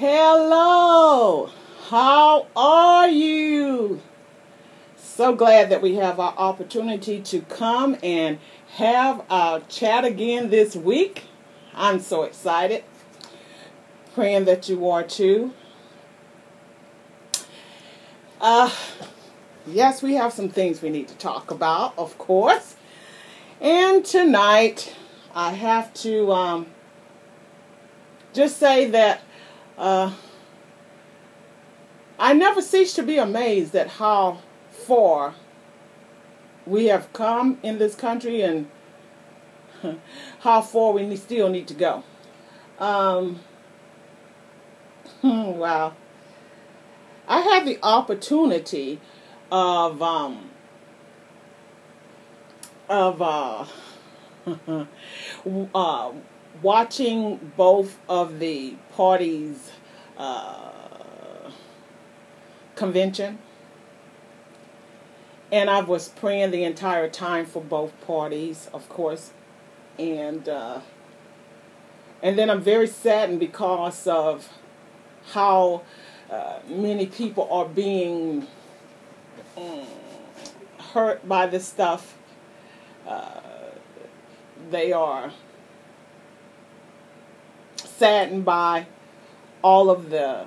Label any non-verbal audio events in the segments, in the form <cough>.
Hello, how are you? So glad that we have our opportunity to come and have our chat again this week. I'm so excited. Praying that you are too. Uh, yes, we have some things we need to talk about, of course. And tonight, I have to um, just say that uh, I never cease to be amazed at how far we have come in this country and <laughs> how far we still need to go. Um, <laughs> wow. I had the opportunity of um, of uh, <laughs> uh, watching both of the parties' uh, convention, and I was praying the entire time for both parties, of course, and uh, and then I'm very saddened because of how uh, many people are being um, hurt by this stuff. Uh, they are saddened by all of the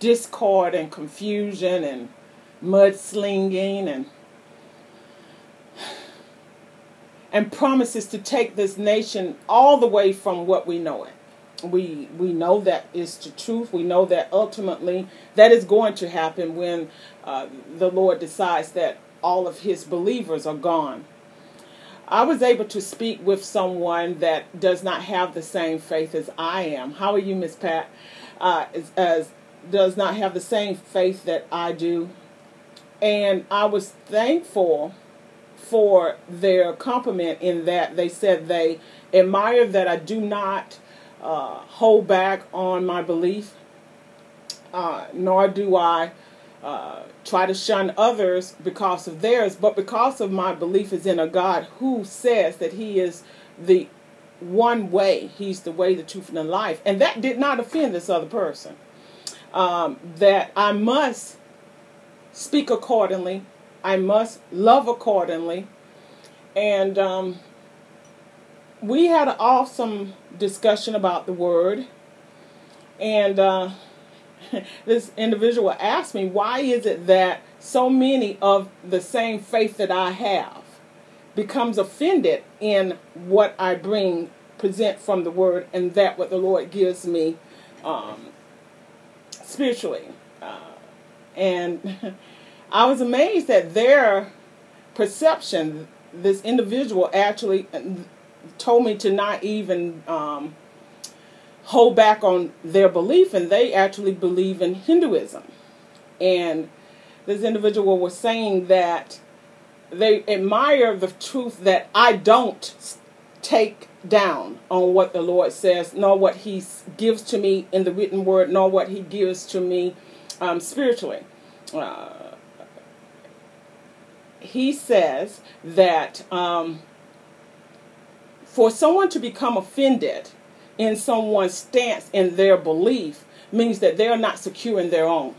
discord and confusion and mudslinging and and promises to take this nation all the way from what we know it. We we know that is the truth. We know that ultimately that is going to happen when uh, the Lord decides that all of His believers are gone. I was able to speak with someone that does not have the same faith as I am. How are you, Miss Pat? Uh, as, as does not have the same faith that I do, and I was thankful for their compliment in that they said they admire that I do not uh, hold back on my belief, uh, nor do I uh, try to shun others because of theirs, but because of my belief is in a God who says that He is the one way, He's the way, the truth, and the life. And that did not offend this other person. Um, that I must speak accordingly, I must love accordingly. And um, we had an awesome discussion about the word. And uh, <laughs> this individual asked me, why is it that so many of the same faith that I have becomes offended in what I bring, present from the Word, and that what the Lord gives me um, spiritually. Uh, and <laughs> I was amazed at their perception. This individual actually told me to not even um, hold back on their belief, and they actually believe in Hinduism. And this individual was saying that they admire the truth that I don't take down on what the Lord says, nor what He gives to me in the written word, nor what He gives to me um, spiritually. Uh, he says that um, for someone to become offended in someone's stance in their belief means that they're not secure in their own.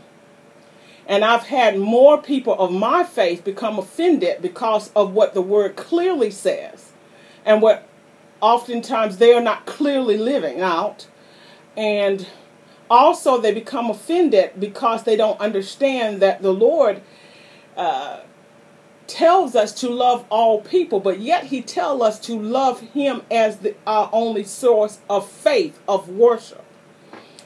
And I've had more people of my faith become offended because of what the word clearly says and what oftentimes they are not clearly living out. And also, they become offended because they don't understand that the Lord uh, tells us to love all people, but yet he tells us to love him as the, our only source of faith, of worship.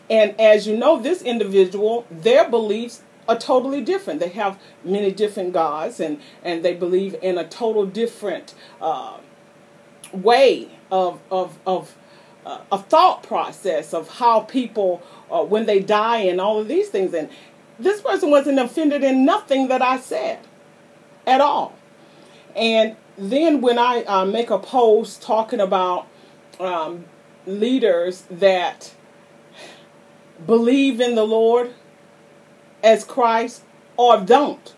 And as you know, this individual, their beliefs are totally different. They have many different gods, and, and they believe in a total different uh, way of, of, of uh, a thought process of how people, uh, when they die, and all of these things. And this person wasn't offended in nothing that I said at all. And then when I uh, make a post talking about um, leaders that believe in the Lord as Christ or don't,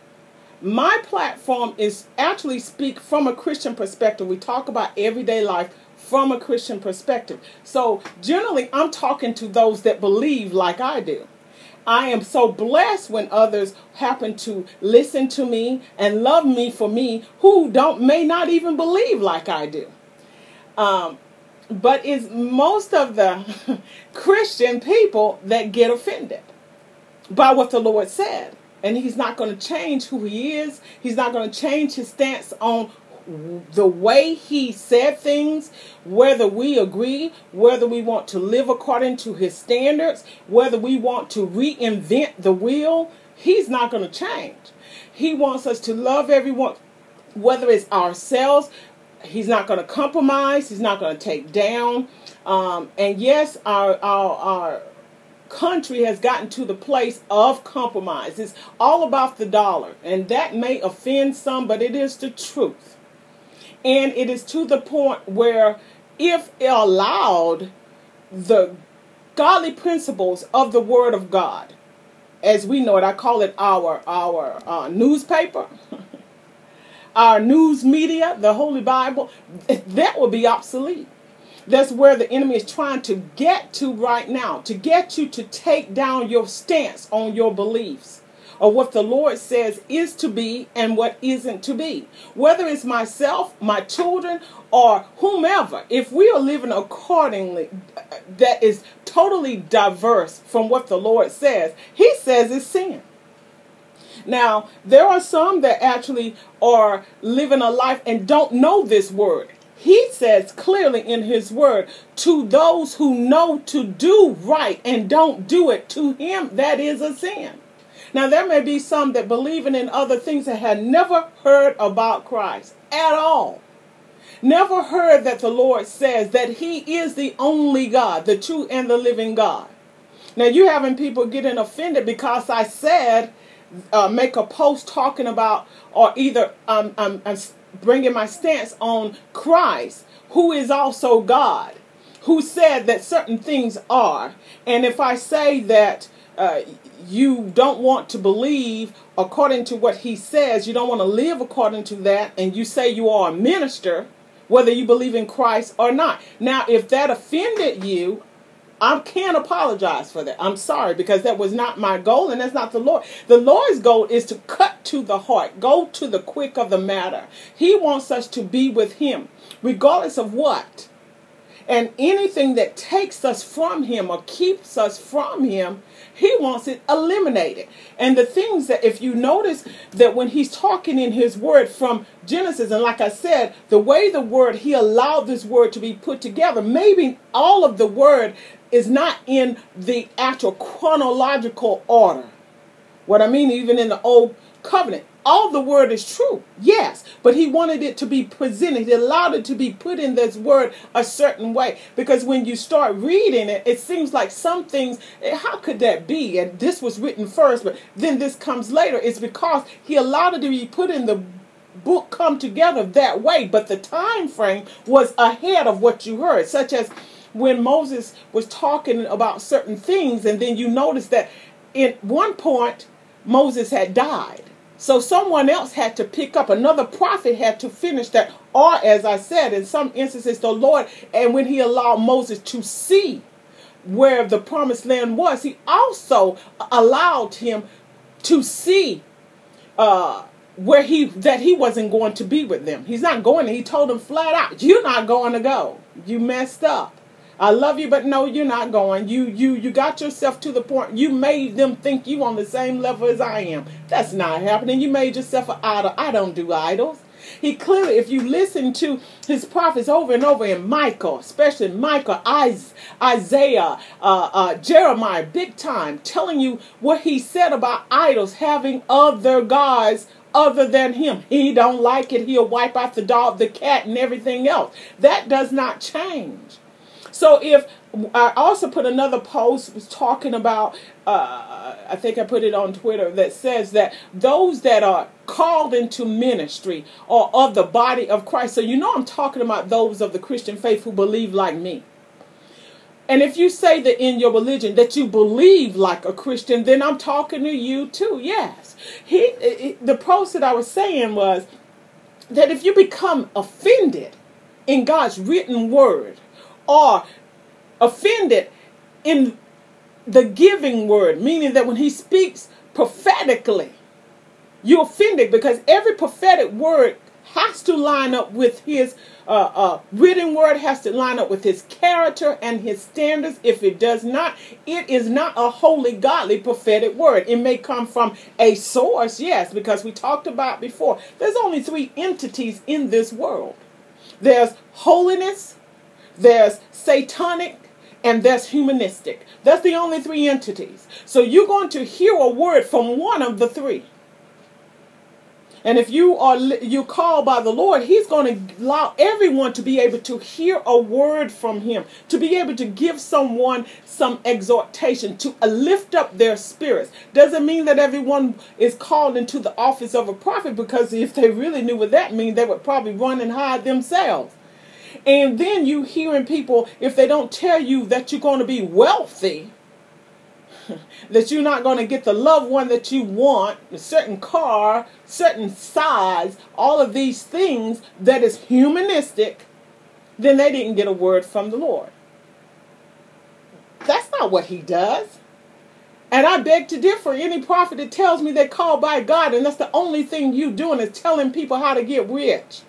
my platform is actually speak from a Christian perspective. We talk about everyday life from a Christian perspective. So generally, I'm talking to those that believe like I do. I am so blessed when others happen to listen to me and love me for me who don't may not even believe like I do. Um, but it's most of the <laughs> Christian people that get offended by what the Lord said. And he's not going to change who he is. He's not going to change his stance on the way he said things, whether we agree, whether we want to live according to his standards, whether we want to reinvent the wheel, he's not going to change. He wants us to love everyone, whether it's ourselves. He's not going to compromise. He's not going to take down. Um, and yes, our, our, our country has gotten to the place of compromise. It's all about the dollar. And that may offend some, but it is the truth. And it is to the point where, if allowed, the godly principles of the Word of God, as we know it, I call it our our uh, newspaper, <laughs> our news media, the Holy Bible, that will be obsolete. That's where the enemy is trying to get to right now, to get you to take down your stance on your beliefs or what the Lord says is to be and what isn't to be. Whether it's myself, my children, or whomever, if we are living accordingly, that is totally diverse from what the Lord says, He says it's sin. Now, there are some that actually are living a life and don't know this word. He says clearly in his word, to those who know to do right and don't do it, to him that is a sin. Now, there may be some that believing in other things that had never heard about Christ at all. Never heard that the Lord says that He is the only God, the true and the living God. Now, you having people getting offended because I said, uh, make a post talking about, or either um, I'm, I'm bringing my stance on Christ, who is also God, who said that certain things are. And if I say that uh, you don't want to believe according to what he says, you don't want to live according to that, and you say you are a minister, whether you believe in Christ or not. Now, if that offended you, I can't apologize for that. I'm sorry because that was not my goal and that's not the Lord. The Lord's goal is to cut to the heart, go to the quick of the matter. He wants us to be with Him, regardless of what. And anything that takes us from Him or keeps us from Him, he wants it eliminated. And the things that, if you notice that when he's talking in his word from Genesis, and like I said, the way the word, he allowed this word to be put together, maybe all of the word is not in the actual chronological order. What I mean, even in the old covenant, all the word is true, yes, but he wanted it to be presented. He allowed it to be put in this word a certain way. Because when you start reading it, it seems like some things, eh, how could that be? And this was written first, but then this comes later. It's because he allowed it to be put in the book come together that way, but the time frame was ahead of what you heard, such as when Moses was talking about certain things, and then you notice that in one point Moses had died. So someone else had to pick up, another prophet had to finish that. Or, as I said, in some instances, the Lord, and when he allowed Moses to see where the promised land was, he also allowed him to see uh, where he that he wasn't going to be with them. He's not going. He told them flat out, "You're not going to go. You messed up." I love you, but no, you're not going. You you you got yourself to the point. You made them think you on the same level as I am. That's not happening. You made yourself an idol. I don't do idols. He clearly, if you listen to his prophets over and over in Micah, especially Micah, Isaiah, uh, uh, Jeremiah, big time, telling you what he said about idols having other gods other than him. He don't like it. He'll wipe out the dog, the cat, and everything else. That does not change. So if I also put another post was talking about uh, I think I put it on Twitter that says that those that are called into ministry are of the body of Christ. So you know I'm talking about those of the Christian faith who believe like me. And if you say that in your religion that you believe like a Christian, then I'm talking to you too. Yes. He the post that I was saying was that if you become offended in God's written word or offended in the giving word, meaning that when he speaks prophetically, you're offended because every prophetic word has to line up with his uh, uh, written word has to line up with his character and his standards. If it does not, it is not a holy, godly prophetic word. It may come from a source, yes, because we talked about before. There's only three entities in this world there's holiness, there's satanic, and there's humanistic. That's the only three entities. So you're going to hear a word from one of the three. And if you are you called by the Lord, He's going to allow everyone to be able to hear a word from Him, to be able to give someone some exhortation, to uh, lift up their spirits. Doesn't mean that everyone is called into the office of a prophet, because if they really knew what that means, they would probably run and hide themselves. And then you hearing people, if they don't tell you that you're going to be wealthy, <laughs> that you're not going to get the loved one that you want, a certain car, certain size, all of these things that is humanistic, then they didn't get a word from the Lord. That's not what he does. And I beg to differ. Any prophet that tells me they're called by God and that's the only thing you doing is telling people how to get rich.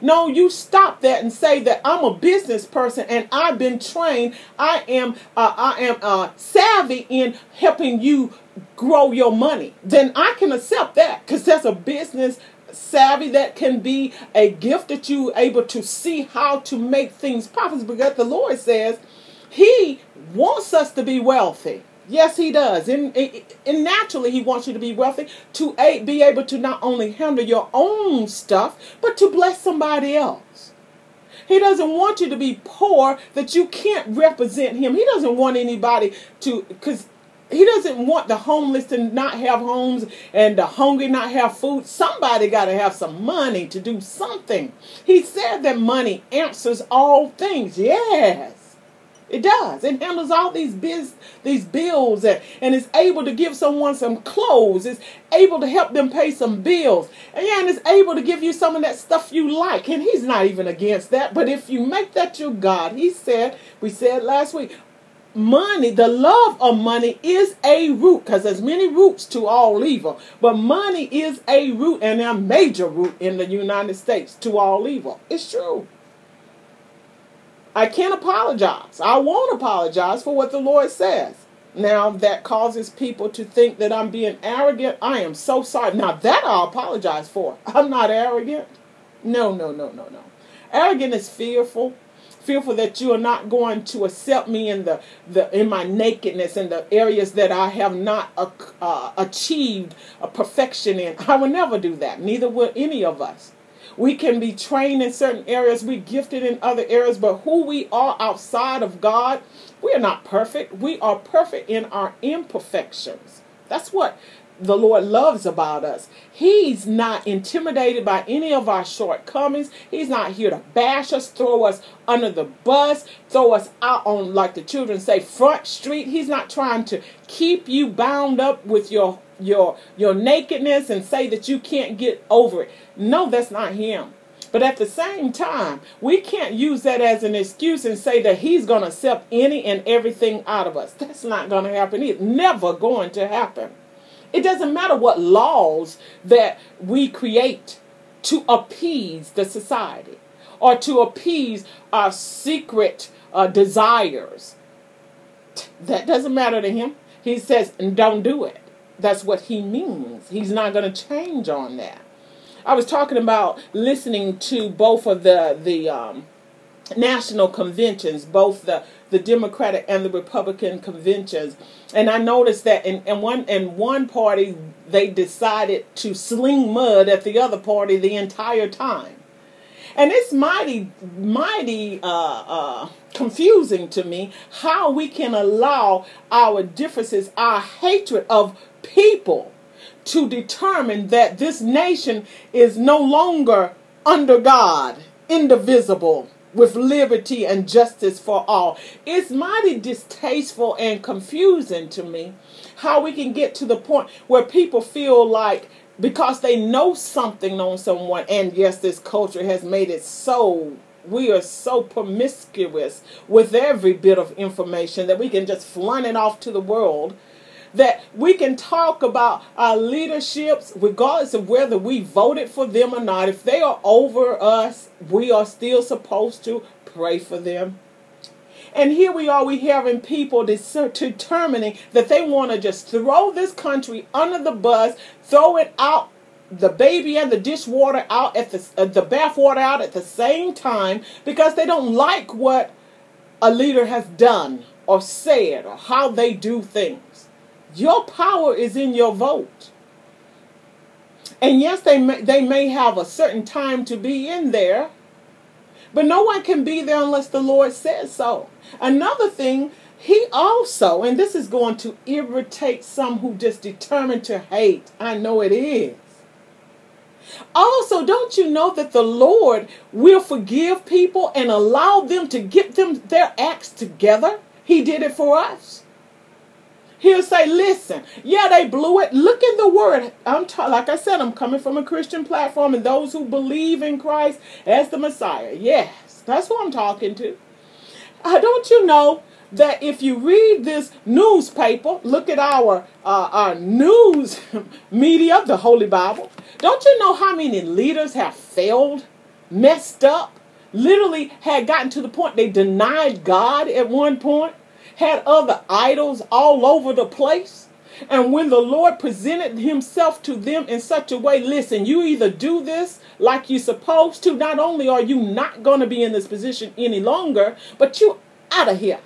No, you stop that and say that I'm a business person and I've been trained. I am uh, I am uh, savvy in helping you grow your money. Then I can accept that because that's a business savvy that can be a gift that you able to see how to make things profitable. Because the Lord says He wants us to be wealthy. Yes, he does. And, and naturally, he wants you to be wealthy, to be able to not only handle your own stuff, but to bless somebody else. He doesn't want you to be poor that you can't represent him. He doesn't want anybody to, because he doesn't want the homeless to not have homes and the hungry not have food. Somebody got to have some money to do something. He said that money answers all things. Yes. It does. It handles all these biz, these bills and, and is able to give someone some clothes. It's able to help them pay some bills. And yeah, and it's able to give you some of that stuff you like. And he's not even against that. But if you make that your God, he said, we said last week, money, the love of money is a root because there's many roots to all evil. But money is a root and a major root in the United States to all evil. It's true. I can't apologize. I won't apologize for what the Lord says. Now, that causes people to think that I'm being arrogant. I am so sorry. Now, that I'll apologize for. <laughs> I'm not arrogant. No, no, no, no, no. Arrogant is fearful. Fearful that you are not going to accept me in the, the in my nakedness in the areas that I have not uh, achieved a perfection in. <laughs> I will never do that. Neither will any of us. We can be trained in certain areas, we gifted in other areas, but who we are outside of God, we are not perfect. We are perfect in our imperfections. That's what the Lord loves about us. He's not intimidated by any of our shortcomings. He's not here to bash us, throw us under the bus, throw us out on, like the children say, front street. He's not trying to keep you bound up with your your your nakedness and say that you can't get over it. No, that's not him. But at the same time, we can't use that as an excuse and say that he's going to accept any and everything out of us. That's not going to happen. It's never going to happen. It doesn't matter what laws that we create to appease the society or to appease our secret uh, desires. That doesn't matter to him. He says, don't do it. That's what he means. He's not going to change on that. I was talking about listening to both of the the um, national conventions, both the the Democratic and the Republican conventions, and I noticed that in, in one in one party they decided to sling mud at the other party the entire time. And it's mighty, mighty uh, uh, confusing to me how we can allow our differences, our hatred of people to determine that this nation is no longer under God, indivisible, with liberty and justice for all. It's mighty distasteful and confusing to me how we can get to the point where people feel like because they know something on someone, and yes, this culture has made it so we are so promiscuous with every bit of information that we can just flaunt it off to the world that we can talk about our leaderships regardless of whether we voted for them or not. If they are over us, we are still supposed to pray for them. And here we are, we having people determining that they want to just throw this country under the bus, throw it out, the baby and the dishwater out at the uh, the bathwater out at the same time because they don't like what a leader has done or said or how they do things. Your power is in your vote. And yes, they may, they may have a certain time to be in there, but no one can be there unless the Lord says so. Another thing, he also, and this is going to irritate some who just determined to hate. I know it is. Also, don't you know that the Lord will forgive people and allow them to get them their acts together? He did it for us. He'll say, "Listen, yeah, they blew it. Look in the Word. I'm t- like I said, I'm coming from a Christian platform, and those who believe in Christ as the Messiah. Yes, that's who I'm talking to. Uh, don't you know that if you read this newspaper, look at our uh, our news <laughs> media, the Holy Bible. Don't you know how many leaders have failed, messed up, literally had gotten to the point they denied God at one point, had other idols all over the place? And when the Lord presented himself to them in such a way, listen, you either do this like you're supposed to, not only are you not going to be in this position any longer, but you out of here.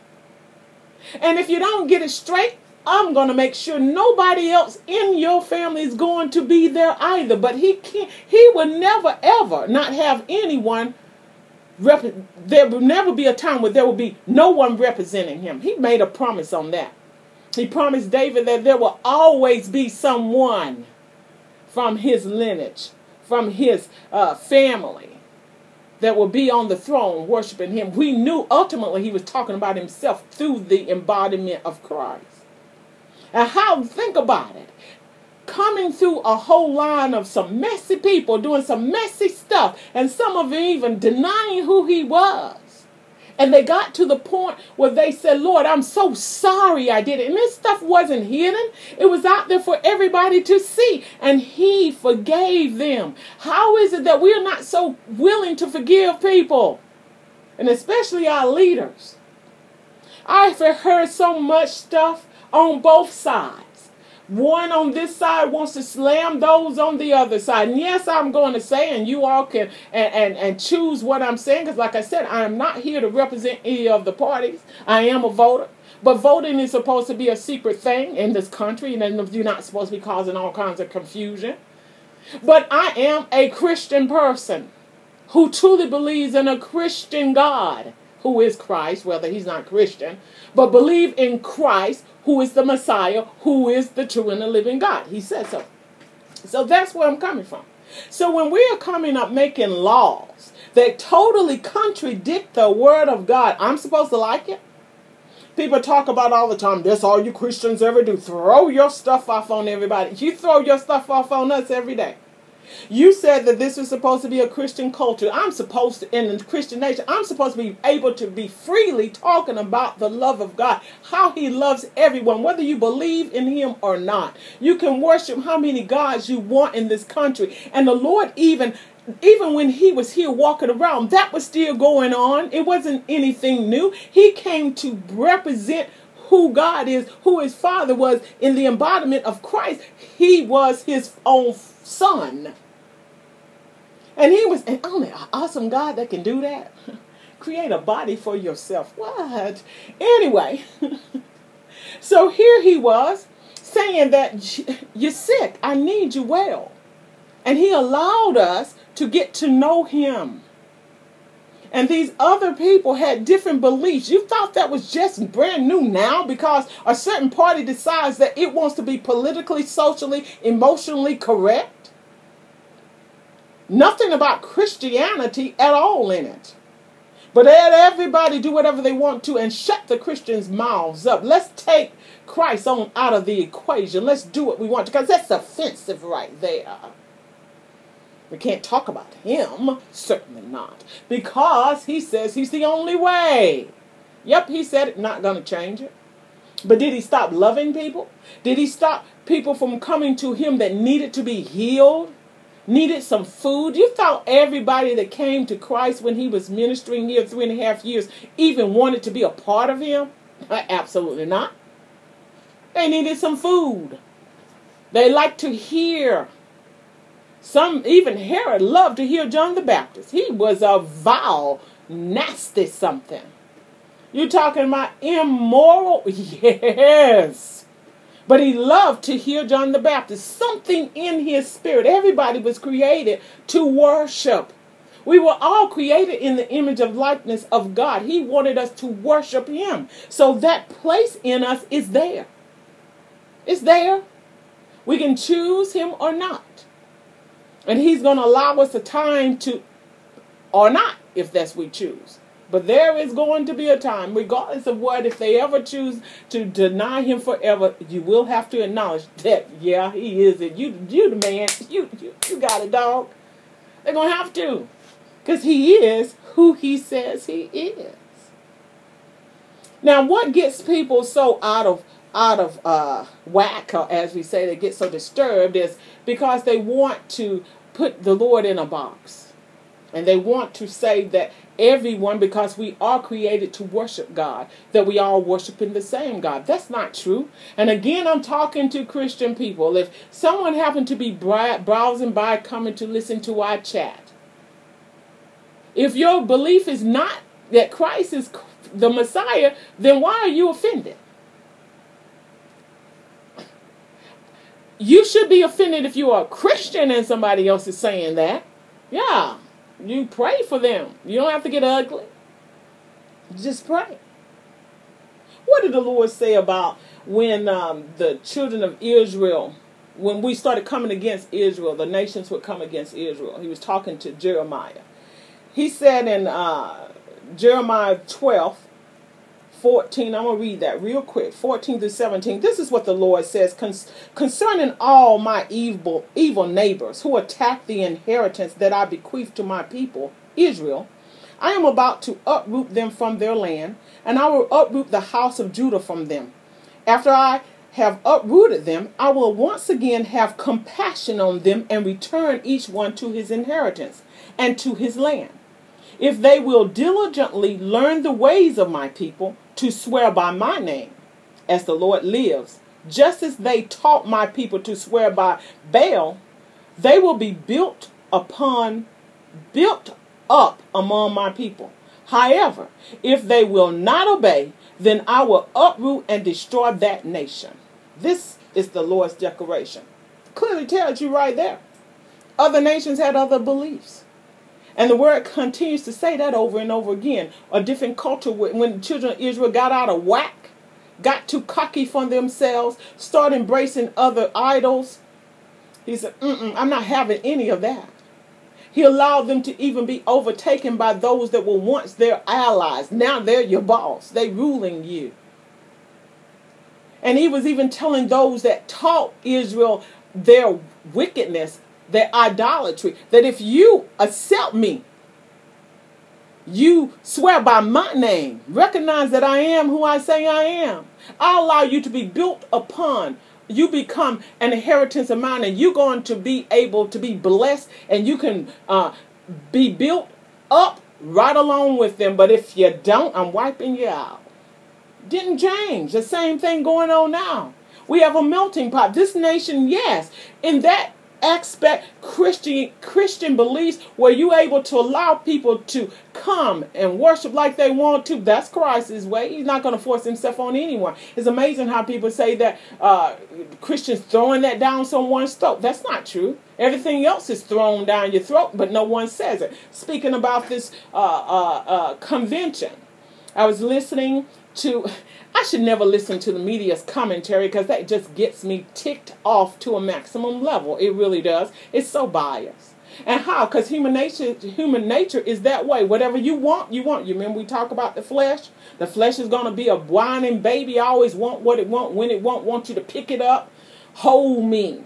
And if you don't get it straight, I'm going to make sure nobody else in your family is going to be there either. But he can't, he will never ever not have anyone rep- there will never be a time where there will be no one representing him. He made a promise on that. He promised David that there will always be someone from his lineage, from his uh, family that will be on the throne worshiping him. We knew ultimately he was talking about himself through the embodiment of Christ. And how, think about it, coming through a whole line of some messy people doing some messy stuff, and some of them even denying who he was. And they got to the point where they said, Lord, I'm so sorry I did it. And this stuff wasn't hidden, it was out there for everybody to see. And He forgave them. How is it that we are not so willing to forgive people? And especially our leaders. I've heard so much stuff on both sides. One on this side wants to slam those on the other side. And yes, I'm going to say, and you all can and, and, and choose what I'm saying, because like I said, I am not here to represent any of the parties. I am a voter. But voting is supposed to be a secret thing in this country, and you're not supposed to be causing all kinds of confusion. But I am a Christian person who truly believes in a Christian God who is Christ, whether he's not Christian, but believe in Christ who is the Messiah, who is the true and the living God. He said so. So that's where I'm coming from. So when we are coming up making laws that totally contradict the word of God, I'm supposed to like it? People talk about all the time, that's all you Christians ever do. Throw your stuff off on everybody. You throw your stuff off on us every day. You said that this was supposed to be a Christian culture. I'm supposed to, in the Christian nation, I'm supposed to be able to be freely talking about the love of God, how He loves everyone, whether you believe in Him or not. You can worship how many gods you want in this country. And the Lord even even when he was here walking around, that was still going on. It wasn't anything new. He came to represent who God is, who his father was in the embodiment of Christ. He was his own son. And he was, and only an awesome God that can do that. <laughs> Create a body for yourself. What? Anyway, <laughs> so here he was saying that <laughs> you're sick. I need you well. And he allowed us to get to know him. And these other people had different beliefs. You thought that was just brand new now because a certain party decides that it wants to be politically, socially, emotionally correct? Nothing about Christianity at all in it. But let everybody do whatever they want to and shut the Christians' mouths up. Let's take Christ on out of the equation. Let's do what we want to because that's offensive right there. We can't talk about him. Certainly not. Because he says he's the only way. Yep, he said it, not going to change it. But did he stop loving people? Did he stop people from coming to him that needed to be healed? Needed some food? You thought everybody that came to Christ when he was ministering here three and a half years even wanted to be a part of him? Uh, absolutely not. They needed some food. They liked to hear. Some, even Herod loved to hear John the Baptist. He was a vile, nasty something. You talking about immoral? <laughs> Yes. But he loved to hear John the Baptist. Something in his spirit. Everybody was created to worship. We were all created in the image of likeness of God. He wanted us to worship him. So that place in us is there. It's there. We can choose him or not. And he's going to allow us a time to, or not, if that's we choose. But there is going to be a time, regardless of what, if they ever choose to deny him forever, you will have to acknowledge that, yeah, he is it. You, you the man. You, you, you got a dog. They're going to have to. Because he is who he says he is. Now, what gets people so out of out of uh, whack, as we say, they get so disturbed is because they want to put the Lord in a box. And they want to say that everyone, because we are created to worship God, that we all worship in the same God. That's not true. And again, I'm talking to Christian people. If someone happened to be browsing by, coming to listen to our chat, if your belief is not that Christ is the Messiah, then why are you offended? You should be offended if you are a Christian and somebody else is saying that. Yeah, you pray for them. You don't have to get ugly. Just pray. What did the Lord say about when um, the children of Israel, when we started coming against Israel, the nations would come against Israel? He was talking to Jeremiah. He said in uh, Jeremiah 12, 14, I'm going to read that real quick. 14 to 17. This is what the Lord says concerning all my evil evil neighbors who attack the inheritance that I bequeath to my people, Israel. I am about to uproot them from their land, and I will uproot the house of Judah from them. After I have uprooted them, I will once again have compassion on them and return each one to his inheritance and to his land. If they will diligently learn the ways of my people, to swear by my name, as the Lord lives, just as they taught my people to swear by Baal, they will be built upon, built up among my people. However, if they will not obey, then I will uproot and destroy that nation. This is the Lord's declaration. Clearly tells you right there. Other nations had other beliefs. And the word continues to say that over and over again. A different culture, when the children of Israel got out of whack, got too cocky for themselves, started embracing other idols, he said, I'm not having any of that. He allowed them to even be overtaken by those that were once their allies. Now they're your boss. They ruling you. And he was even telling those that taught Israel their wickedness their idolatry. That if you accept me, you swear by my name, recognize that I am who I say I am. I allow you to be built upon. You become an inheritance of mine, and you're going to be able to be blessed, and you can uh, be built up right along with them. But if you don't, I'm wiping you out. Didn't change. The same thing going on now. We have a melting pot. This nation, yes, in that expect Christian Christian beliefs where you able to allow people to come and worship like they want to. That's Christ's way. He's not going to force himself on anyone. It's amazing how people say that uh, Christians throwing that down someone's throat. That's not true. Everything else is thrown down your throat, but no one says it. Speaking about this uh, uh, uh convention, I was listening to I should never listen to the media's commentary because that just gets me ticked off to a maximum level. It really does. It's so biased. And how? Because human nature, human nature is that way. Whatever you want, you want. You remember we talk about the flesh. The flesh is to be a whining baby. I always want what it want when it want. Want you to pick it up, hold me.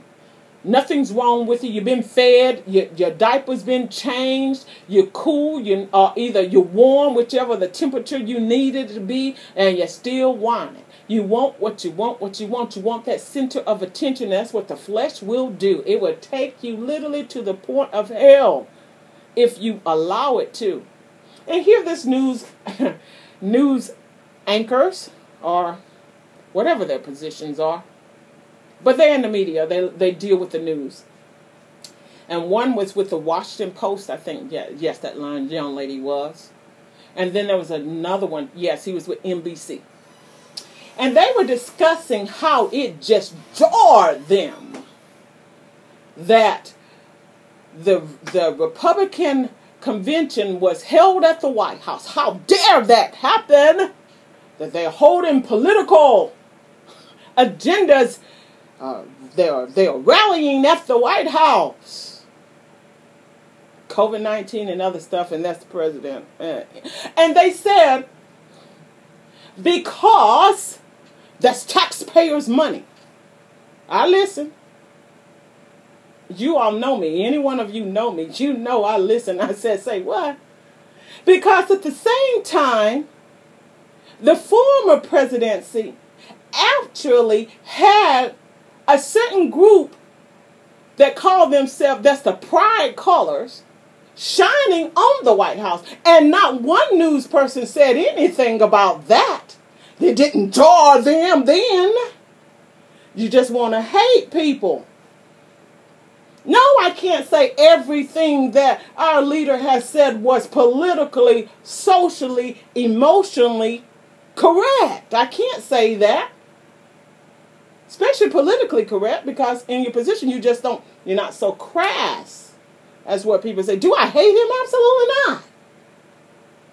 Nothing's wrong with you. You've been fed. Your, your diaper's been changed. You're cool. You are uh, either you're warm, whichever the temperature you needed to be, and you're still whining. You want what you want, what you want. You want that center of attention. That's what the flesh will do. It will take you literally to the point of hell if you allow it to. And here, this news <laughs> news anchors or whatever their positions are but they're in the media. They they deal with the news. And one was with the Washington Post, I think. Yeah, yes, that line young lady was. And then there was another one. Yes, he was with NBC. And they were discussing how it just jarred them that the the Republican convention was held at the White House. How dare that happen? That they're holding political agendas uh, they're they're rallying at the White House. COVID nineteen and other stuff, and that's the president. And they said because that's taxpayers' money. I listen. You all know me. Any one of you know me. You know I listen. <laughs> I said, say what? Because at the same time, the former presidency actually had a certain group that call themselves, that's the pride colors, shining on the White House. And not one news person said anything about that. They didn't draw them then. You just want to hate people. No, I can't say everything that our leader has said was politically, socially, emotionally correct. I can't say that especially politically correct, because in your position you just don't, you're not so crass as what people say. Do I hate him? Absolutely not.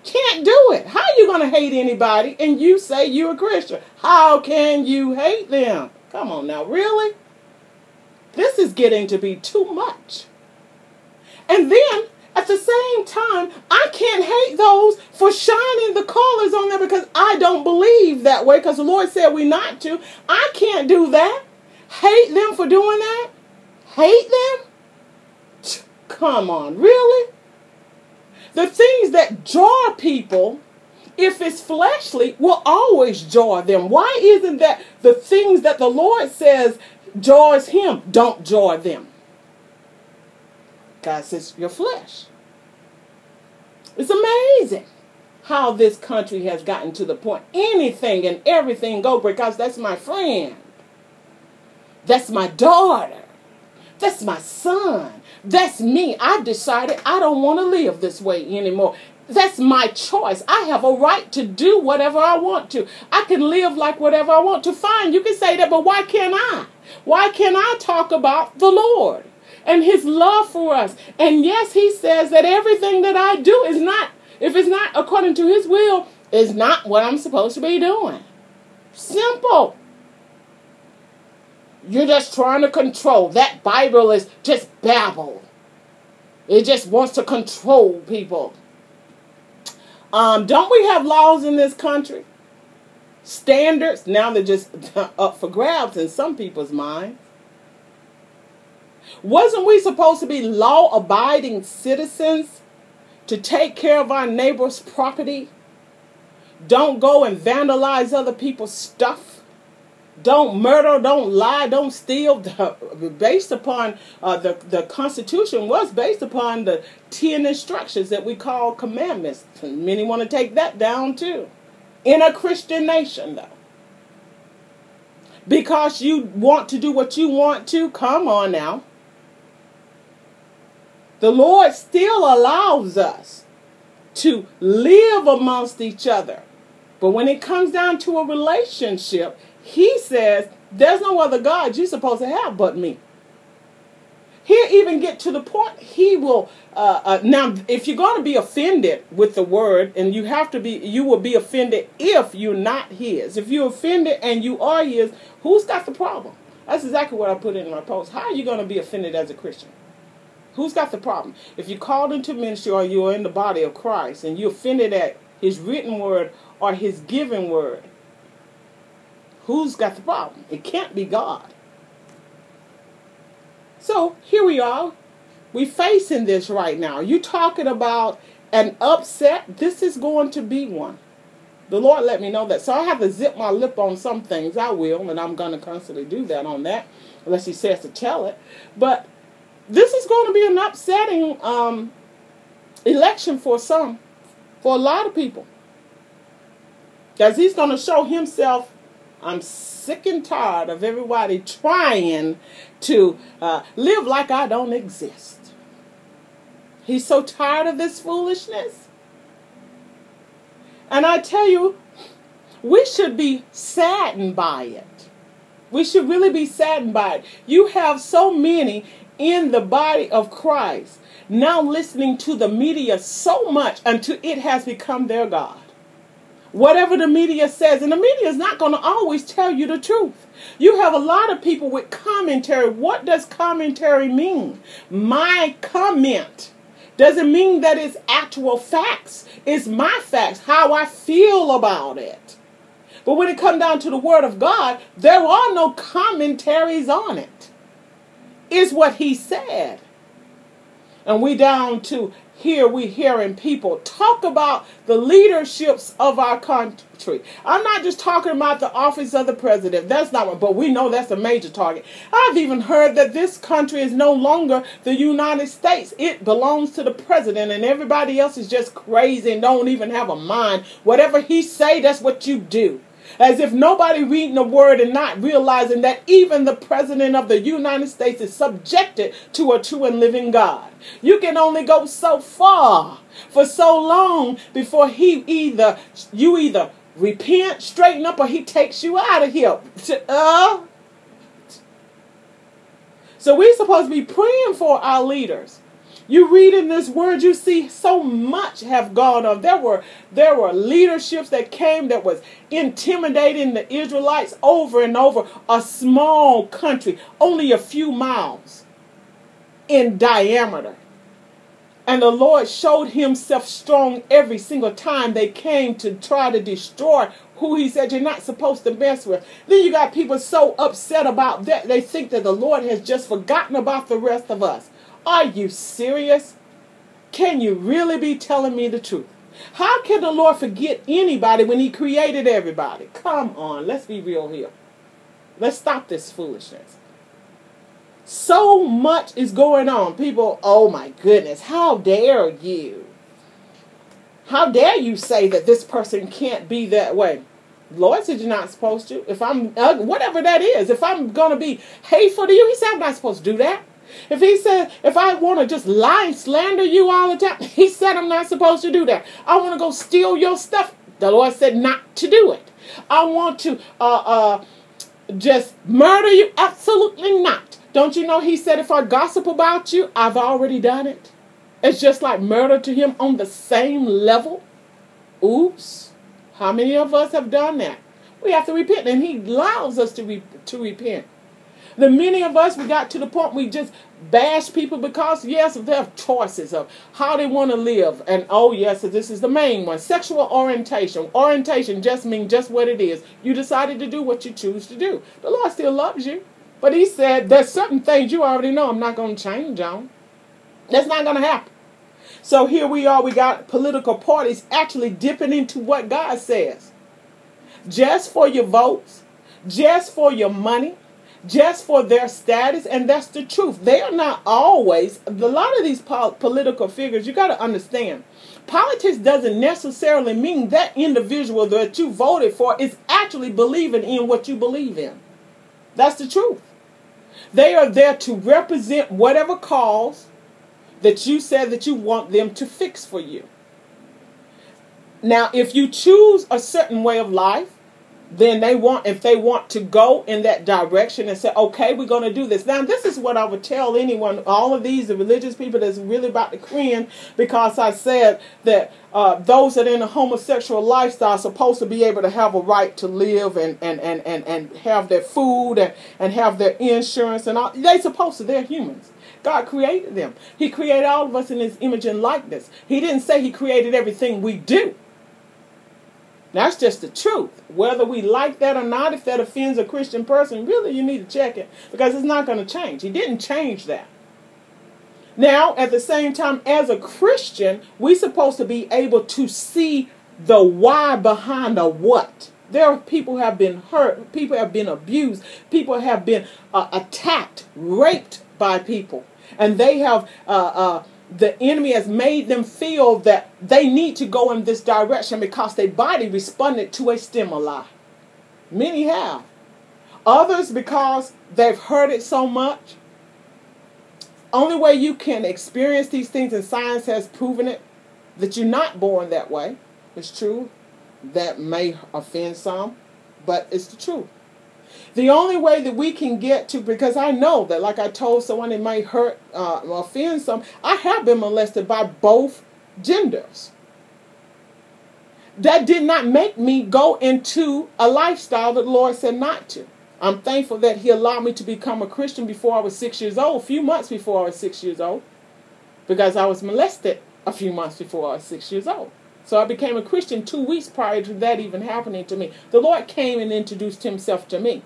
Can't do it. How are you going to hate anybody and you say you're a Christian? How can you hate them? Come on now, really? This is getting to be too much. And then at the same time, I can't hate those for shining the colors on there because I don't believe that way because the Lord said we not to. I can't do that. Hate them for doing that? Hate them? Come on, really? The things that jar people, if it's fleshly, will always jar them. Why isn't that the things that the Lord says jars him, don't jar them? Because says, your flesh. It's amazing how this country has gotten to the point anything and everything go because that's my friend. That's my daughter. That's my son. That's me. I've decided I don't want to live this way anymore. That's my choice. I have a right to do whatever I want to. I can live like whatever I want to. Fine, you can say that, but why can't I? Why can't I talk about the Lord? And his love for us. And yes, he says that everything that I do is not, if it's not according to his will, is not what I'm supposed to be doing. Simple. You're just trying to control. That Bible is just babble. It just wants to control people. Um, don't we have laws in this country? Standards. Now they're just <laughs> up for grabs in some people's minds. Wasn't we supposed to be law abiding citizens to take care of our neighbor's property? Don't go and vandalize other people's stuff. Don't murder, don't lie, don't steal. <laughs> Based upon uh, the, the Constitution was based upon the 10 instructions that we call commandments. Many want to take that down too. In a Christian nation, though because you want to do what you want to. Come on now. The Lord still allows us to live amongst each other. But when it comes down to a relationship, He says, There's no other God you're supposed to have but me. He'll even get to the point he will. Uh, uh, now, if you're going to be offended with the word, and you have to be, you will be offended if you're not his. If you're offended and you are his, who's got the problem? That's exactly what I put in my post. How are you going to be offended as a Christian? Who's got the problem? If you're called into ministry or you're in the body of Christ and you're offended at his written word or his given word, who's got the problem? It can't be God. So here we are. We facing this right now. You talking about an upset? This is going to be one. The Lord let me know that. So I have to zip my lip on some things. I will, and I'm going to constantly do that on that, unless He says to tell it. But this is going to be an upsetting um, election for some, for a lot of people. Because He's going to show Himself. I'm sick and tired of everybody trying to uh, live like I don't exist. He's so tired of this foolishness. And I tell you, we should be saddened by it. We should really be saddened by it. You have so many in the body of Christ now listening to the media so much until it has become their God. Whatever the media says, and the media is not going to always tell you the truth. You have a lot of people with commentary. What does commentary mean? My comment doesn't mean that it's actual facts. It's my facts, how I feel about it. But when it comes down to the Word of God, there are no commentaries on it. It's what He said. And we down to here we hearing people talk about the leaderships of our country. I'm not just talking about the office of the president. That's not one, but we know that's a major target. I've even heard that this country is no longer the United States. It belongs to the president and everybody else is just crazy and don't even have a mind. Whatever he say, that's what you do. As if nobody reading the word and not realizing that even the president of the United States is subjected to a true and living God. You can only go so far for so long before he either you either repent, straighten up, or he takes you out of here. <laughs> Uh, so we're supposed to be praying for our leaders. You read in this word, you see so much have gone on. There were there were leaderships that came that was intimidating the Israelites over and over. A small country, only a few miles in diameter. And the Lord showed himself strong every single time they came to try to destroy who he said you're not supposed to mess with. Then you got people so upset about that they think that the Lord has just forgotten about the rest of us. Are you serious? Can you really be telling me the truth? How can the Lord forget anybody when he created everybody? Come on, let's be real here. Let's stop this foolishness. So much is going on. People, oh my goodness, how dare you? How dare you say that this person can't be that way? Lord said you're not supposed to. If I'm, whatever that is, if I'm going to be hateful to you, he said I'm not supposed to do that. If he said, if I want to just lie and slander you all the time, <laughs> he said I'm not supposed to do that. I want to go steal your stuff. The Lord said not to do it. I want to uh, uh, just murder you. Absolutely not. Don't you know he said if I gossip about you, I've already done it. It's just like murder to him on the same level. Oops. How many of us have done that? We have to repent, and he allows us to, re- to repent. The many of us, we got to the point we just bash people because, yes, they have choices of how they want to live. And, oh, yes, this is the main one sexual orientation. Orientation just means just what it is. You decided to do what you choose to do. The Lord still loves you. But He said, there's certain things you already know I'm not going to change on. That's not going to happen. So here we are, we got political parties actually dipping into what God says. Just for your votes, just for your money, just for their status, and that's the truth. They are not always, a lot of these political figures, you got to understand. Politics doesn't necessarily mean that individual that you voted for is actually believing in what you believe in. That's the truth. They are there to represent whatever cause that you said that you want them to fix for you. Now, if you choose a certain way of life, then they want if they want to go in that direction and say okay we're going to do this now this is what i would tell anyone all of these the religious people that's really about to cringe because i said that uh, those that are in a homosexual lifestyle are supposed to be able to have a right to live and and and and, and have their food and, and have their insurance and all they're supposed to they're humans God created them. He created all of us in His image and likeness. He didn't say He created everything we do. That's just the truth. Whether we like that or not, if that offends a Christian person, really you need to check it because it's not going to change. He didn't change that. Now, at the same time, as a Christian, we're supposed to be able to see the why behind the what. There are people have been hurt, people have been abused, people have been uh, attacked, raped by people, and they have uh, uh, the enemy has made them feel that they need to go in this direction because their body responded to a stimuli. Many have. Others because they've heard it so much. Only way you can experience these things, and science has proven it, that you're not born that way. It's true. That may offend some, but it's the truth. The only way that we can get to, because I know that, like I told someone, it might hurt, uh, offend some. I have been molested by both genders. That did not make me go into a lifestyle that the Lord said not to. I'm thankful that He allowed me to become a Christian before I was six years old, a few months before I was six years old, because I was molested a few months before I was six years old. So I became a Christian two weeks prior to that even happening to me. The Lord came and introduced Himself to me.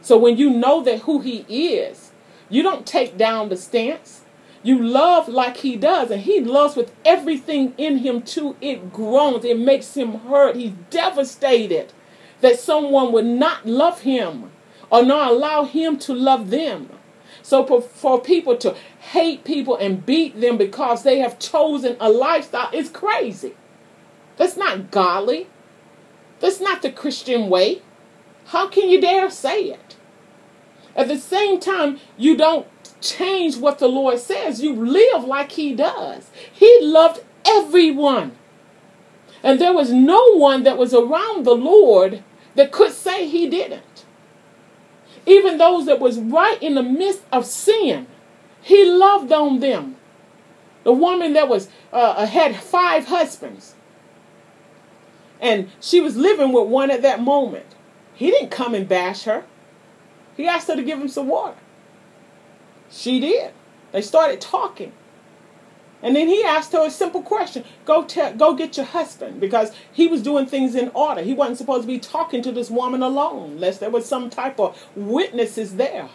So when you know that who He is, you don't take down the stance. You love like He does, and He loves with everything in Him too. It groans, it makes Him hurt. He's devastated that someone would not love Him or not allow Him to love them. So for, people to hate people and beat them because they have chosen a lifestyle is crazy. That's not godly. That's not the Christian way. How can you dare say it? At the same time, you don't change what the Lord says. You live like He does. He loved everyone. And there was no one that was around the Lord that could say He didn't. Even those that was right in the midst of sin, He loved on them. The woman that was uh, had five husbands, and she was living with one at that moment. He didn't come and bash her. He asked her to give him some water. She did. They started talking. And then he asked her a simple question go, te- go get your husband because he was doing things in order. He wasn't supposed to be talking to this woman alone unless there was some type of witnesses there.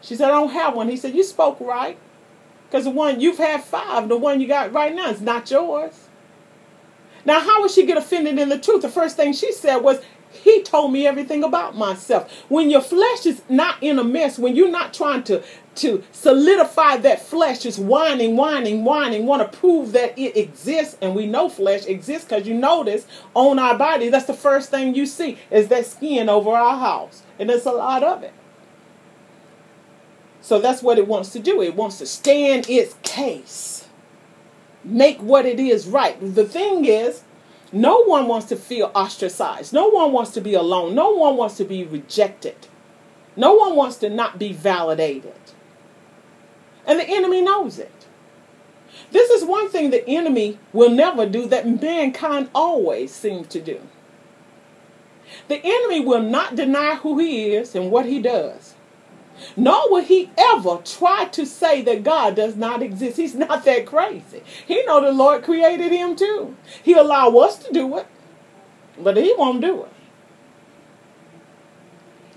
She said, I don't have one. He said, You spoke right. Because the one you've had five, the one you got right now is not yours. Now, how would she get offended in the truth? The first thing she said was, he told me everything about myself. When your flesh is not in a mess, when you're not trying to, to solidify that flesh, is whining, whining, whining, want to prove that it exists, and we know flesh exists because you notice on our body, that's the first thing you see is that skin over our house. And there's a lot of it. So that's what it wants to do. It wants to stand its case, make what it is right. The thing is, no one wants to feel ostracized. No one wants to be alone. No one wants to be rejected. No one wants to not be validated. And the enemy knows it. This is one thing the enemy will never do that mankind always seems to do. The enemy will not deny who he is and what he does. Nor will he ever try to say that God does not exist. He's not that crazy. He know the Lord created him too. He allow us to do it, but he won't do it.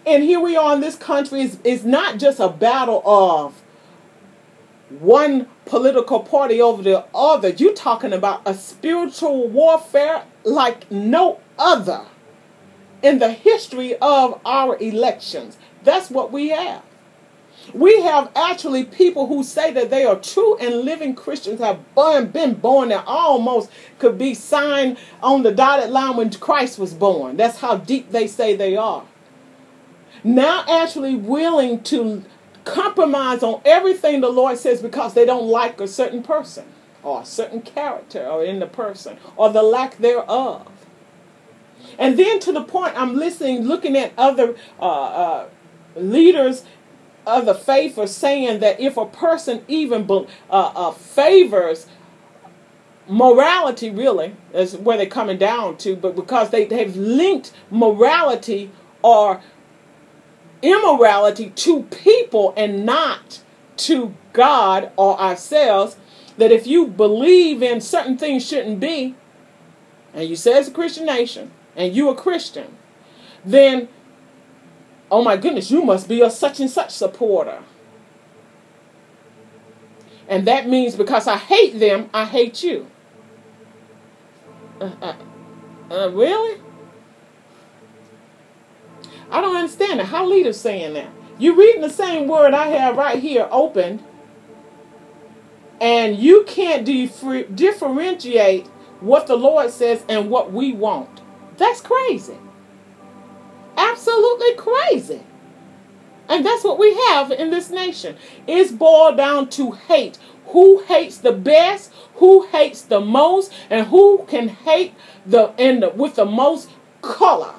And here we are in this country. It's, it's not just a battle of one political party over the other. You're talking about a spiritual warfare like no other in the history of our elections. That's what we have. We have actually people who say that they are true and living Christians have been born and almost could be signed on the dotted line when Christ was born. That's how deep they say they are. Now, actually willing to compromise on everything the Lord says because they don't like a certain person or a certain character or in the person or the lack thereof. And then to the point, I'm listening, looking at other uh, uh, leaders of the faith are saying that if a person even uh, uh, favors morality, really, is where they're coming down to, but because they, they've linked morality or immorality to people and not to God or ourselves, that if you believe in certain things shouldn't be, and you say it's a Christian nation, and you a Christian, then, oh my goodness, you must be a such and such supporter. And that means because I hate them, I hate you. Uh, uh, uh, really? I don't understand it. How leaders saying that? You're reading the same word I have right here open, and you can't differ- differentiate what the Lord says and what we want. That's crazy. Absolutely crazy. And that's what we have in this nation. It's boiled down to hate. Who hates the best? Who hates the most? And who can hate the the, with the most color?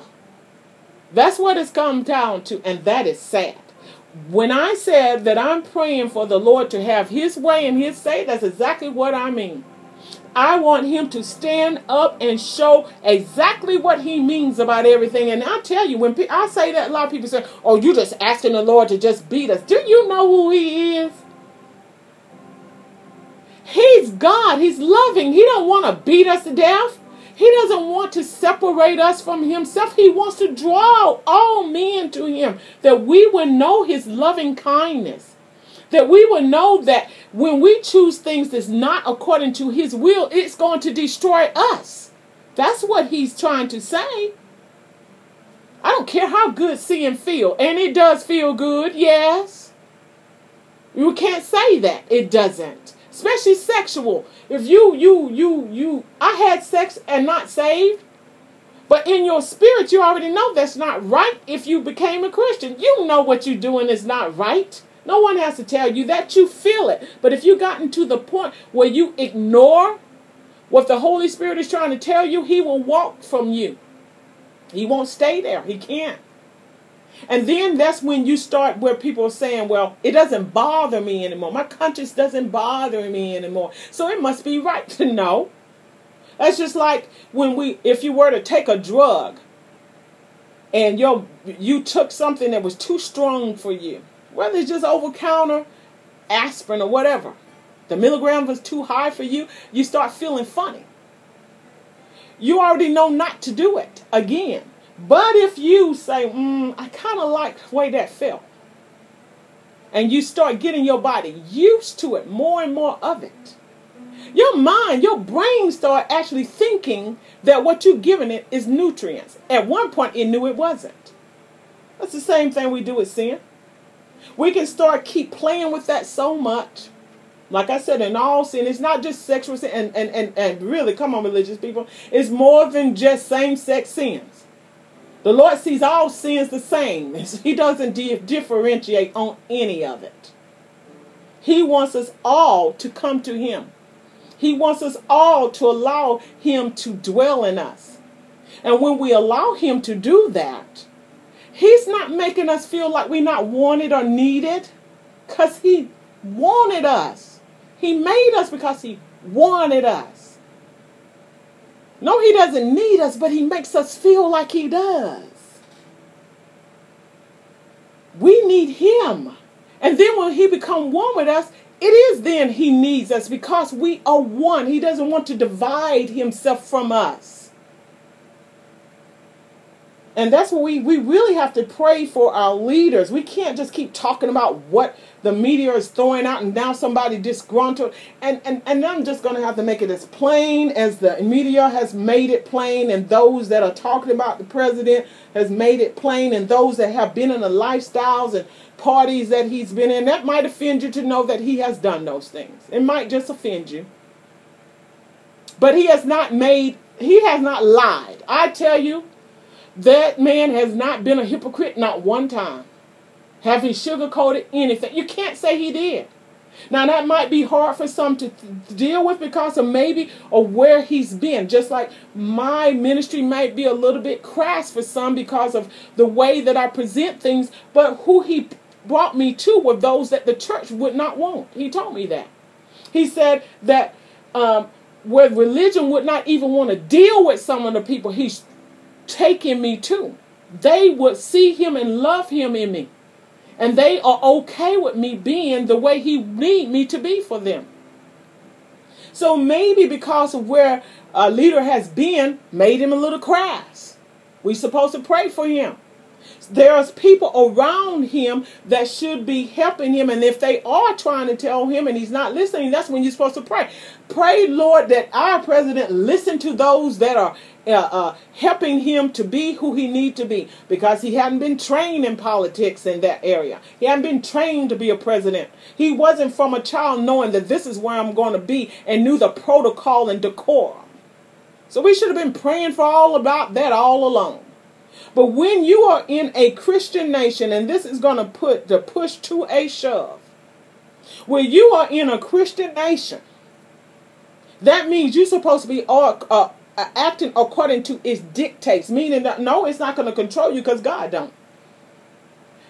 That's what it's come down to, and that is sad. When I said that I'm praying for the Lord to have His way and His say, that's exactly what I mean. I want him to stand up and show exactly what he means about everything. And I tell you, when pe- I say that, a lot of people say, "Oh, you just asking the Lord to just beat us." Do you know who He is? He's God. He's loving. He don't want to beat us to death. He doesn't want to separate us from himself. He wants to draw all men to him that we would know his loving kindness. That we would know that when we choose things that's not according to his will, it's going to destroy us. That's what he's trying to say. I don't care how good sin feel, and it does feel good, yes. You can't say that it doesn't especially sexual. If you you you you I had sex and not saved, but in your spirit you already know that's not right if you became a Christian. You know what you're doing is not right. No one has to tell you that you feel it. But if you've gotten to the point where you ignore what the Holy Spirit is trying to tell you, he will walk from you. He won't stay there. He can't. And then that's when you start where people are saying, well, it doesn't bother me anymore. My conscience doesn't bother me anymore. So it must be right to know. That's just like when we, if you were to take a drug and you you took something that was too strong for you, whether it's just over counter aspirin or whatever, the milligram was too high for you, you start feeling funny. You already know not to do it again. But if you say, mm, I kind of like the way that felt, and you start getting your body used to it, more and more of it, your mind, your brain start actually thinking that what you're giving it is nutrients. At one point, it knew it wasn't. That's the same thing we do with sin. We can start keep playing with that so much. Like I said, in all sin, it's not just sexual sin, and, and, and, and really, come on, religious people, it's more than just same sex sins. The Lord sees all sins the same. <laughs> He doesn't differentiate on any of it. He wants us all to come to Him. He wants us all to allow Him to dwell in us. And when we allow Him to do that, He's not making us feel like we're not wanted or needed because He wanted us. He made us because He wanted us. No, he doesn't need us, but he makes us feel like he does. We need him. And then when he become one with us, it is then he needs us because we are one. He doesn't want to divide himself from us. And that's what we, we really have to pray for our leaders. We can't just keep talking about what the media is throwing out and now somebody disgruntled. And, and, and I'm just going to have to make it as plain as the media has made it plain and those that are talking about the president has made it plain and those that have been in the lifestyles and parties that he's been in. That might offend you to know that he has done those things. It might just offend you. But he has not made, he has not lied. I tell you, that man has not been a hypocrite not one time. Have he sugarcoated anything? You can't say he did. Now that might be hard for some to deal with because of maybe or where he's been. Just like my ministry might be a little bit crass for some because of the way that I present things, but who he brought me to were those that the church would not want. He told me that. He said that um, where religion would not even want to deal with some of the people he's taking me to. They would see him and love him in me. And they are okay with me being the way he need me to be for them. So maybe because of where a leader has been, made him a little crass. We supposed to pray for him. There's people around him that should be helping him, and if they are trying to tell him and he's not listening, that's when you're supposed to pray. Pray, Lord, that our president listen to those that are uh, uh, helping him to be who he need to be, because he hadn't been trained in politics in that area. He hadn't been trained to be a president. He wasn't from a child knowing that this is where I'm going to be and knew the protocol and decorum. So we should have been praying for all about that all along. But when you are in a Christian nation, and this is going to put the push to a shove, where you are in a Christian nation, that means you're supposed to be uh, uh, acting according to its dictates, meaning that no, it's not going to control you because God don't.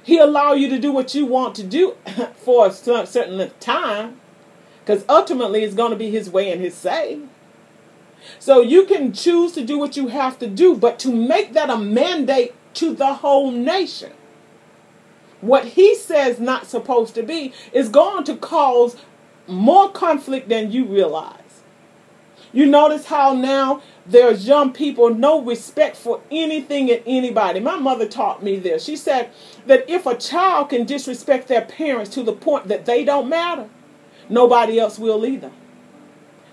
He allow you to do what you want to do <coughs> for a certain time, because ultimately it's going to be His way and His say. So you can choose to do what you have to do, but to make that a mandate to the whole nation, what he says not supposed to be, is going to cause more conflict than you realize. You notice how now there's young people no respect for anything and anybody. My mother taught me this. She said that if a child can disrespect their parents to the point that they don't matter, nobody else will either.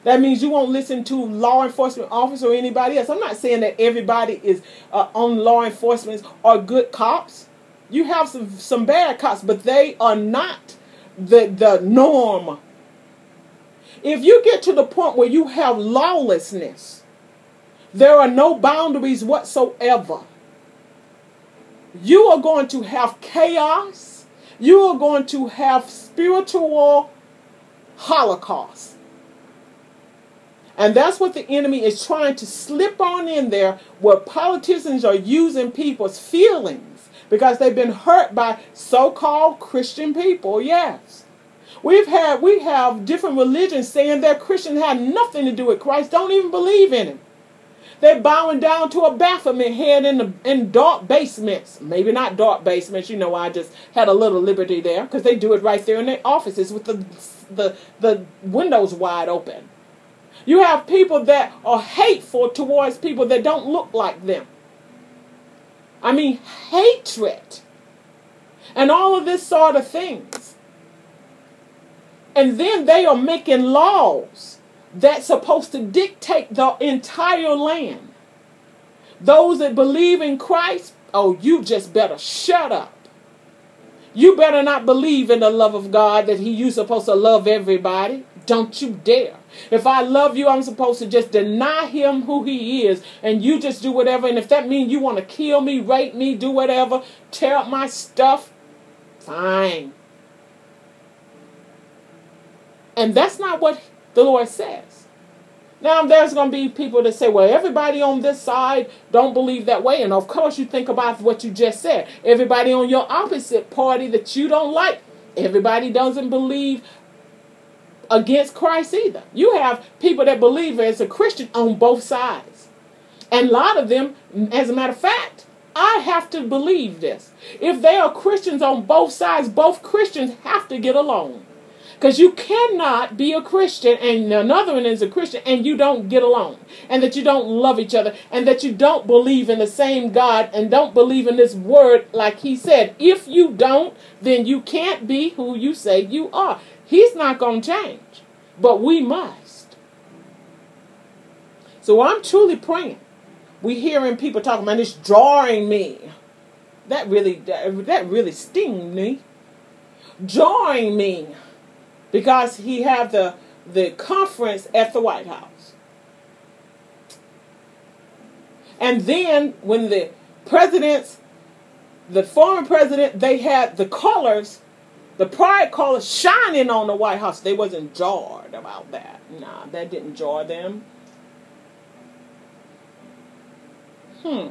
That means you won't listen to law enforcement officers or anybody else. I'm not saying that everybody is uh, on law enforcement or good cops. You have some some bad cops, but they are not the the norm. If you get to the point where you have lawlessness, there are no boundaries whatsoever. You are going to have chaos. You are going to have spiritual holocaust. And that's what the enemy is trying to slip on in there where politicians are using people's feelings because they've been hurt by so-called Christian people. Yes. We've had we have different religions saying that Christians have nothing to do with Christ, don't even believe in him. They're bowing down to a Baphomet head in the in dark basements. Maybe not dark basements. You know, I just had a little liberty there because they do it right there in their offices with the the the windows wide open. You have people that are hateful towards people that don't look like them. I mean, hatred. And all of this sort of things. And then they are making laws that's supposed to dictate the entire land. Those that believe in Christ, oh, you just better shut up. You better not believe in the love of God that He you supposed to love everybody. Don't you dare. If I love you, I'm supposed to just deny him who he is, and you just do whatever. And if that means you want to kill me, rape me, do whatever, tear up my stuff, fine. And that's not what the Lord says. Now, there's going to be people that say, well, everybody on this side don't believe that way. And of course, you think about what you just said. Everybody on your opposite party that you don't like, everybody doesn't believe against Christ either. You have people that believe as a Christian on both sides. And a lot of them, as a matter of fact, I have to believe this. If they are Christians on both sides, both Christians have to get along. Because you cannot be a Christian and another one is a Christian and you don't get along. And that you don't love each other. And that you don't believe in the same God and don't believe in this word like he said. If you don't, then you can't be who you say you are. He's not going to change, but we must. So I'm truly praying. We hearing people talking about this drawing me. That really that, really sting me. Drawing me because he have the the conference at the White House. And then when the presidents, the former president, they had the colors the pride colors shining on the White House. They wasn't jarred about that. Nah, that didn't jar them. Hmm.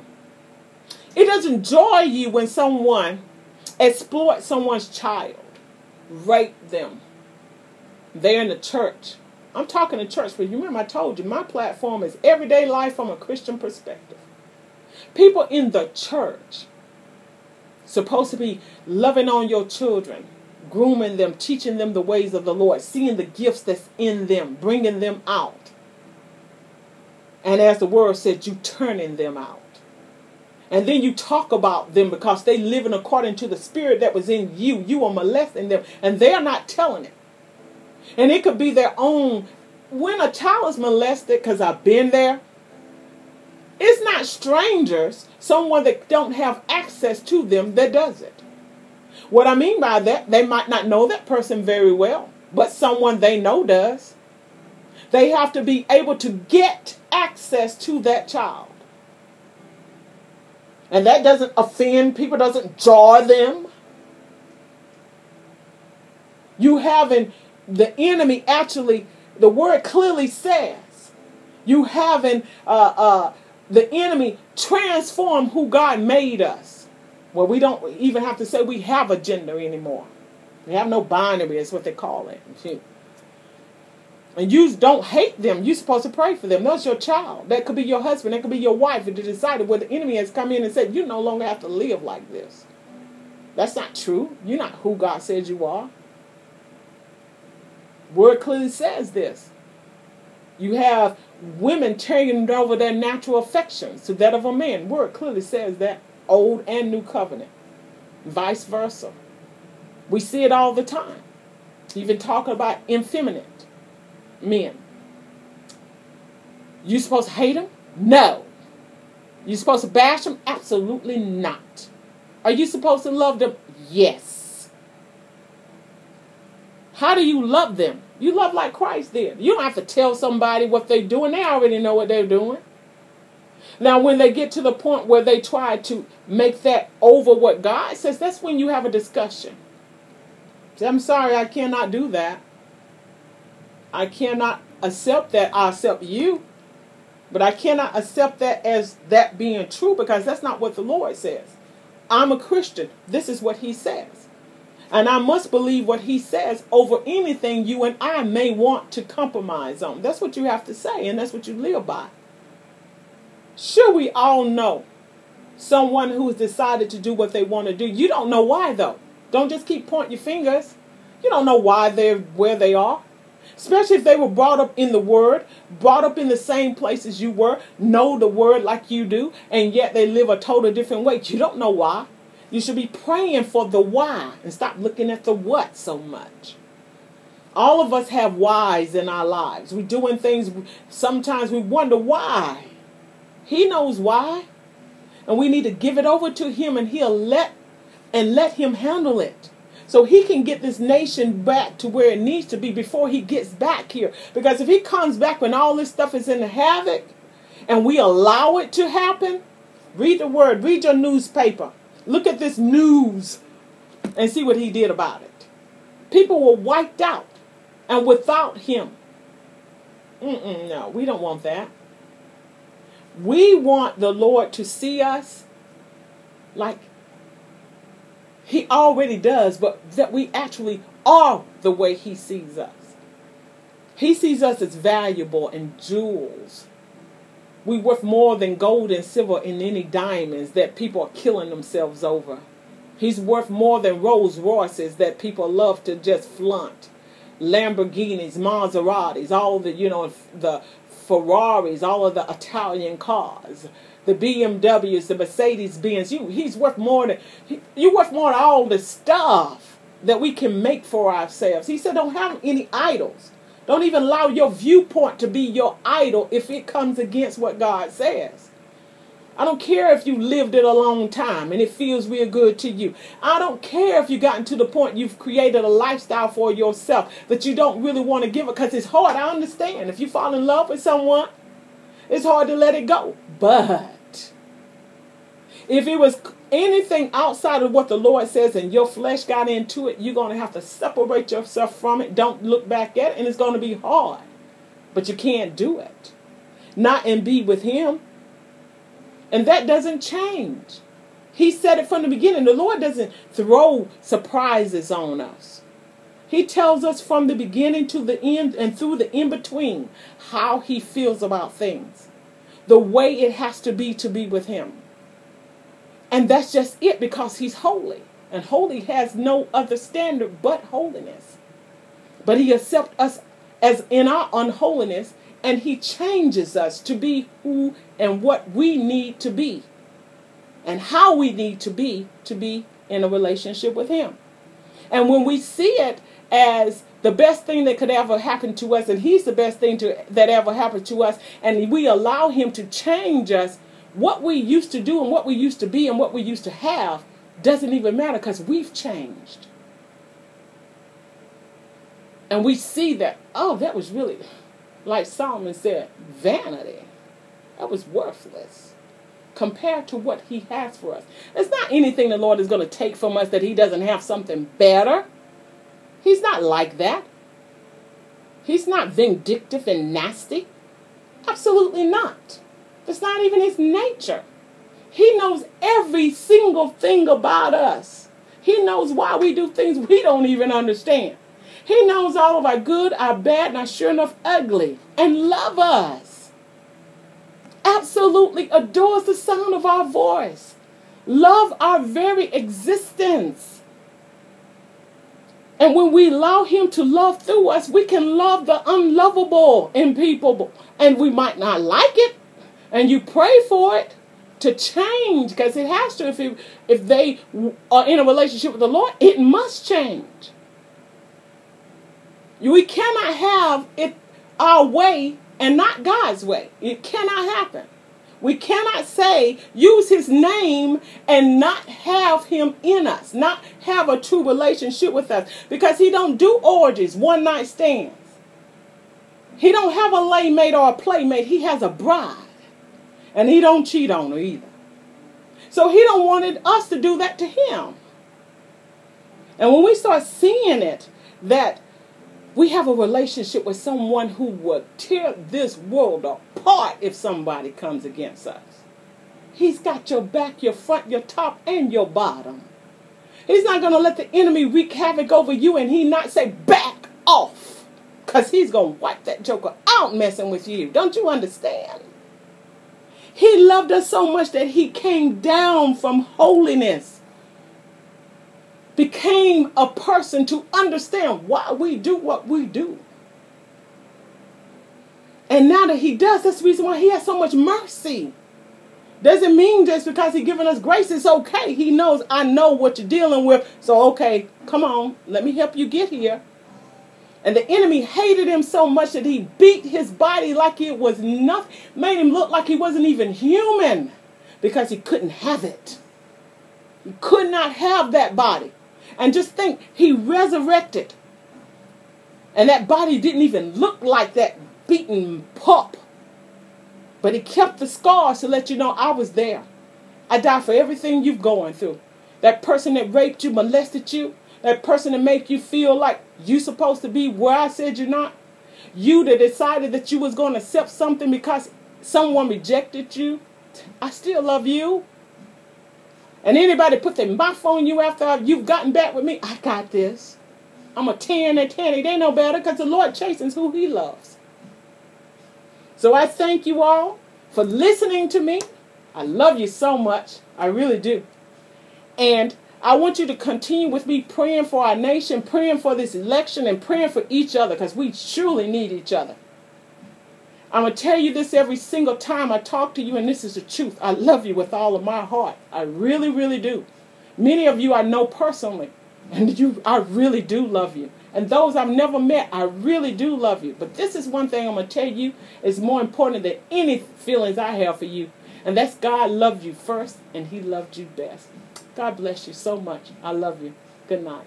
It doesn't jar you when someone exploits someone's child, rape them. They're in the church. I'm talking to church, but you remember I told you my platform is everyday life from a Christian perspective. People in the church supposed to be loving on your children, grooming them, teaching them the ways of the Lord, seeing the gifts that's in them, bringing them out. And as the word said, you turning them out. And then you talk about them because they living according to the spirit that was in you. You are molesting them, and they're not telling it. And it could be their own. When a child is molested, because I've been there, it's not strangers, someone that don't have access to them that does it. What I mean by that, they might not know that person very well, but someone they know does. They have to be able to get access to that child. And that doesn't offend people, doesn't jar them. You having the enemy actually, the word clearly says, you having uh, uh, the enemy transform who God made us. Well, we don't even have to say we have a gender anymore. We have no binary, is what they call it. And you don't hate them. You're supposed to pray for them. That's your child. That could be your husband. That could be your wife. If you decided where the enemy has come in and said, you no longer have to live like this. That's not true. You're not who God says you are. Word clearly says this. You have women turning over their natural affections to that of a man. Word clearly says that old and new covenant. Vice versa. We see it all the time. Even talking about effeminate men. You supposed to hate them? No. You supposed to bash them? Absolutely not. Are you supposed to love them? Yes. How do you love them? You love like Christ did. You don't have to tell somebody what they're doing. They already know what they're doing. Now, when they get to the point where they try to make that over what God says, that's when you have a discussion. I'm sorry, I cannot do that. I cannot accept that. I accept you. But I cannot accept that as that being true because that's not what the Lord says. I'm a Christian. This is what He says. And I must believe what He says over anything you and I may want to compromise on. That's what you have to say, and that's what you live by. Sure, we all know someone who's decided to do what they want to do. You don't know why, though. Don't just keep pointing your fingers. You don't know why they're where they are. Especially if they were brought up in the Word, brought up in the same place as you were, know the Word like you do, and yet they live a total different way. You don't know why. You should be praying for the why and stop looking at the what so much. All of us have whys in our lives. We're doing things, sometimes we wonder why. He knows why. And we need to give it over to him and he'll let and let him handle it so he can get this nation back to where it needs to be before he gets back here. Because if he comes back when all this stuff is in the havoc and we allow it to happen, read the word, read your newspaper, look at this news and see what he did about it. People were wiped out and without him. Mm-mm, no, we don't want that. We want the Lord to see us like he already does, but that we actually are the way He sees us. He sees us as valuable and jewels. We worth more than gold and silver and any diamonds that people are killing themselves over. He's worth more than Rolls Royces that people love to just flaunt. Lamborghinis, Maseratis, all the, you know, the Ferraris, all of the Italian cars the BMWs, the Mercedes Benz. You, he's worth more than he, you worth more than all the stuff that we can make for ourselves. He said, don't have any idols. Don't even allow your viewpoint to be your idol if it comes against what God says. I don't care if you lived it a long time and it feels real good to you. I don't care if you've gotten to the point you've created a lifestyle for yourself that you don't really want to give it because it's hard. I understand. If you fall in love with someone, it's hard to let it go. But if it was anything outside of what the Lord says and your flesh got into it, you're going to have to separate yourself from it. Don't look back at it, and it's going to be hard. But you can't do it. Not and be with Him. And that doesn't change. He said it from the beginning. The Lord doesn't throw surprises on us. He tells us from the beginning to the end and through the in between how He feels about things, the way it has to be to be with Him. And that's just it because he's holy. And holy has no other standard but holiness. But he accepts us as in our unholiness and he changes us to be who and what we need to be and how we need to be to be in a relationship with him. And when we see it as the best thing that could ever happen to us, and He's the best thing to, that ever happened to us, and we allow Him to change us, what we used to do and what we used to be and what we used to have doesn't even matter because we've changed. And we see that, oh, that was really, like Solomon said, vanity. That was worthless compared to what he has for us. It's not anything the Lord is going to take from us that he doesn't have something better. He's not like that. He's not vindictive and nasty. Absolutely not. That's not even his nature. He knows every single thing about us. He knows why we do things we don't even understand. He knows all of our good, our bad, and our sure enough ugly, and love us. Absolutely adores the sound of our voice. Love our very existence. And when we allow Him to love through us, we can love the unlovable in people. And we might not like it, and you pray for it to change because it has to. If, it, if they are in a relationship with the Lord, it must change. We cannot have it our way and not God's way. It cannot happen. We cannot say, use his name and not have him in us, not have a true relationship with us. Because he don't do orgies, one night stands. He don't have a laymate or a playmate. He has a bride. And he don't cheat on her either. So he don't wanted us to do that to him. And when we start seeing it, that we have a relationship with someone who would tear this world apart if somebody comes against us. He's got your back, your front, your top, and your bottom. He's not going to let the enemy wreak havoc over you and he not say, back off. Because he's going to wipe that joker out messing with you. Don't you understand? He loved us so much that he came down from holiness became a person to understand why we do what we do. And now that he does, that's the reason why he has so much mercy. Doesn't mean just because he's giving us grace, it's okay. He knows I know what you're dealing with. So, okay, come on, let me help you get here. And the enemy hated him so much that he beat his body like it was nothing, made him look like he wasn't even human because he couldn't have it. He could not have that body. And just think, he resurrected. And that body didn't even look like that beaten pup. But he kept the scars to let you know I was there. I died for everything you've going through. That person that raped you, molested you, that person that make you feel like you supposed to be where I said you're not. You that decided that you was going to accept something because someone rejected you. I still love you. And anybody put their mouth on you after you've gotten back with me, I got this. I'm a 10 and 10. They know better because the Lord chastens who he loves. So I thank you all for listening to me. I love you so much. I really do. And I want you to continue with me praying for our nation, praying for this election, and praying for each other because we truly need each other. I'm going to tell you this every single time I talk to you, and this is the truth. I love you with all of my heart. I really, really do. Many of you I know personally, and you, I really do love you. And those I've never met, I really do love you. But this is one thing I'm going to tell you is more important than any feelings I have for you. And that's God loved you first, and He loved you best. God bless you so much. I love you. Good night.